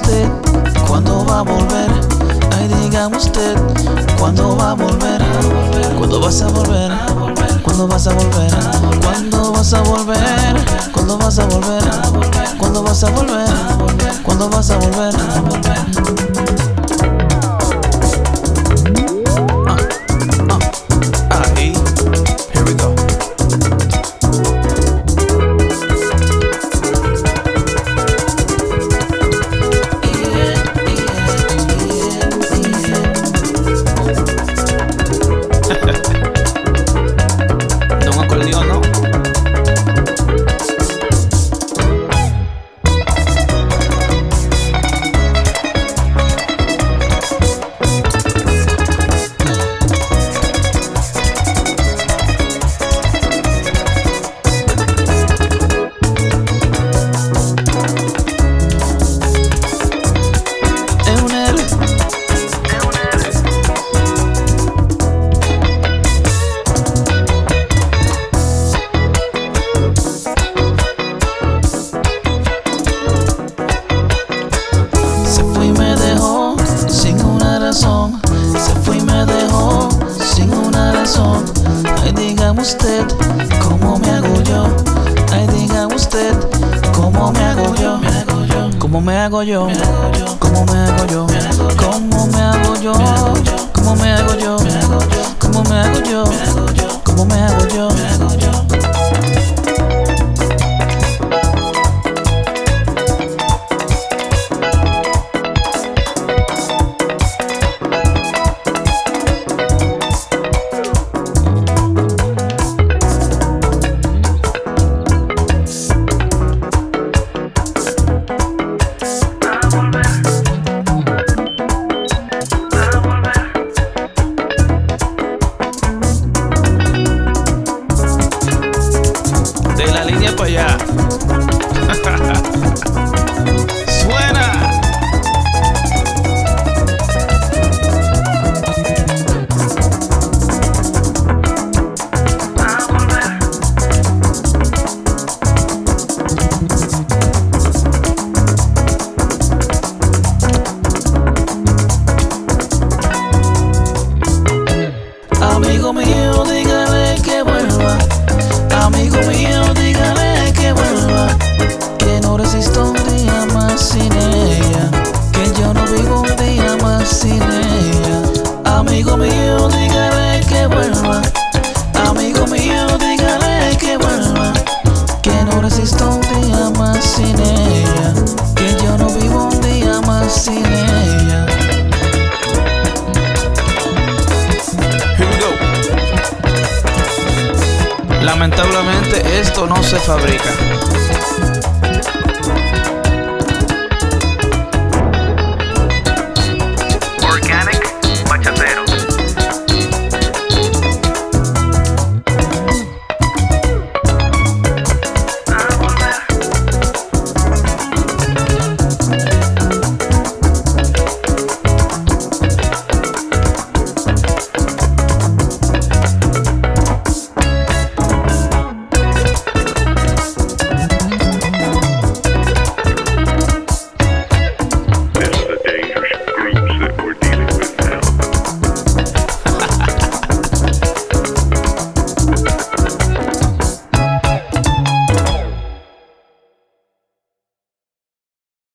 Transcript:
usted cuándo va a volver. Ay, dígame usted cuándo va a volver. ¿Cuándo vas a volver? ¿Cuándo vas a volver? ¿Cuándo vas a volver? ¿Cuándo vas a volver? ¿Cuándo vas a volver? ¿Cuándo vas a volver? Usted cómo me hago yo. Ay, dígame usted cómo me hago yo. ¿Cómo me hago yo? ¿Cómo me hago yo? ¿Cómo me hago yo? ¿Cómo me hago yo? Yeah. Amigo mío, dígale que vuelva. Amigo mío, dígale que vuelva. Que no resisto un día más sin ella. Que yo no vivo un día más sin ella. Here we go. Lamentablemente esto no se fabrica.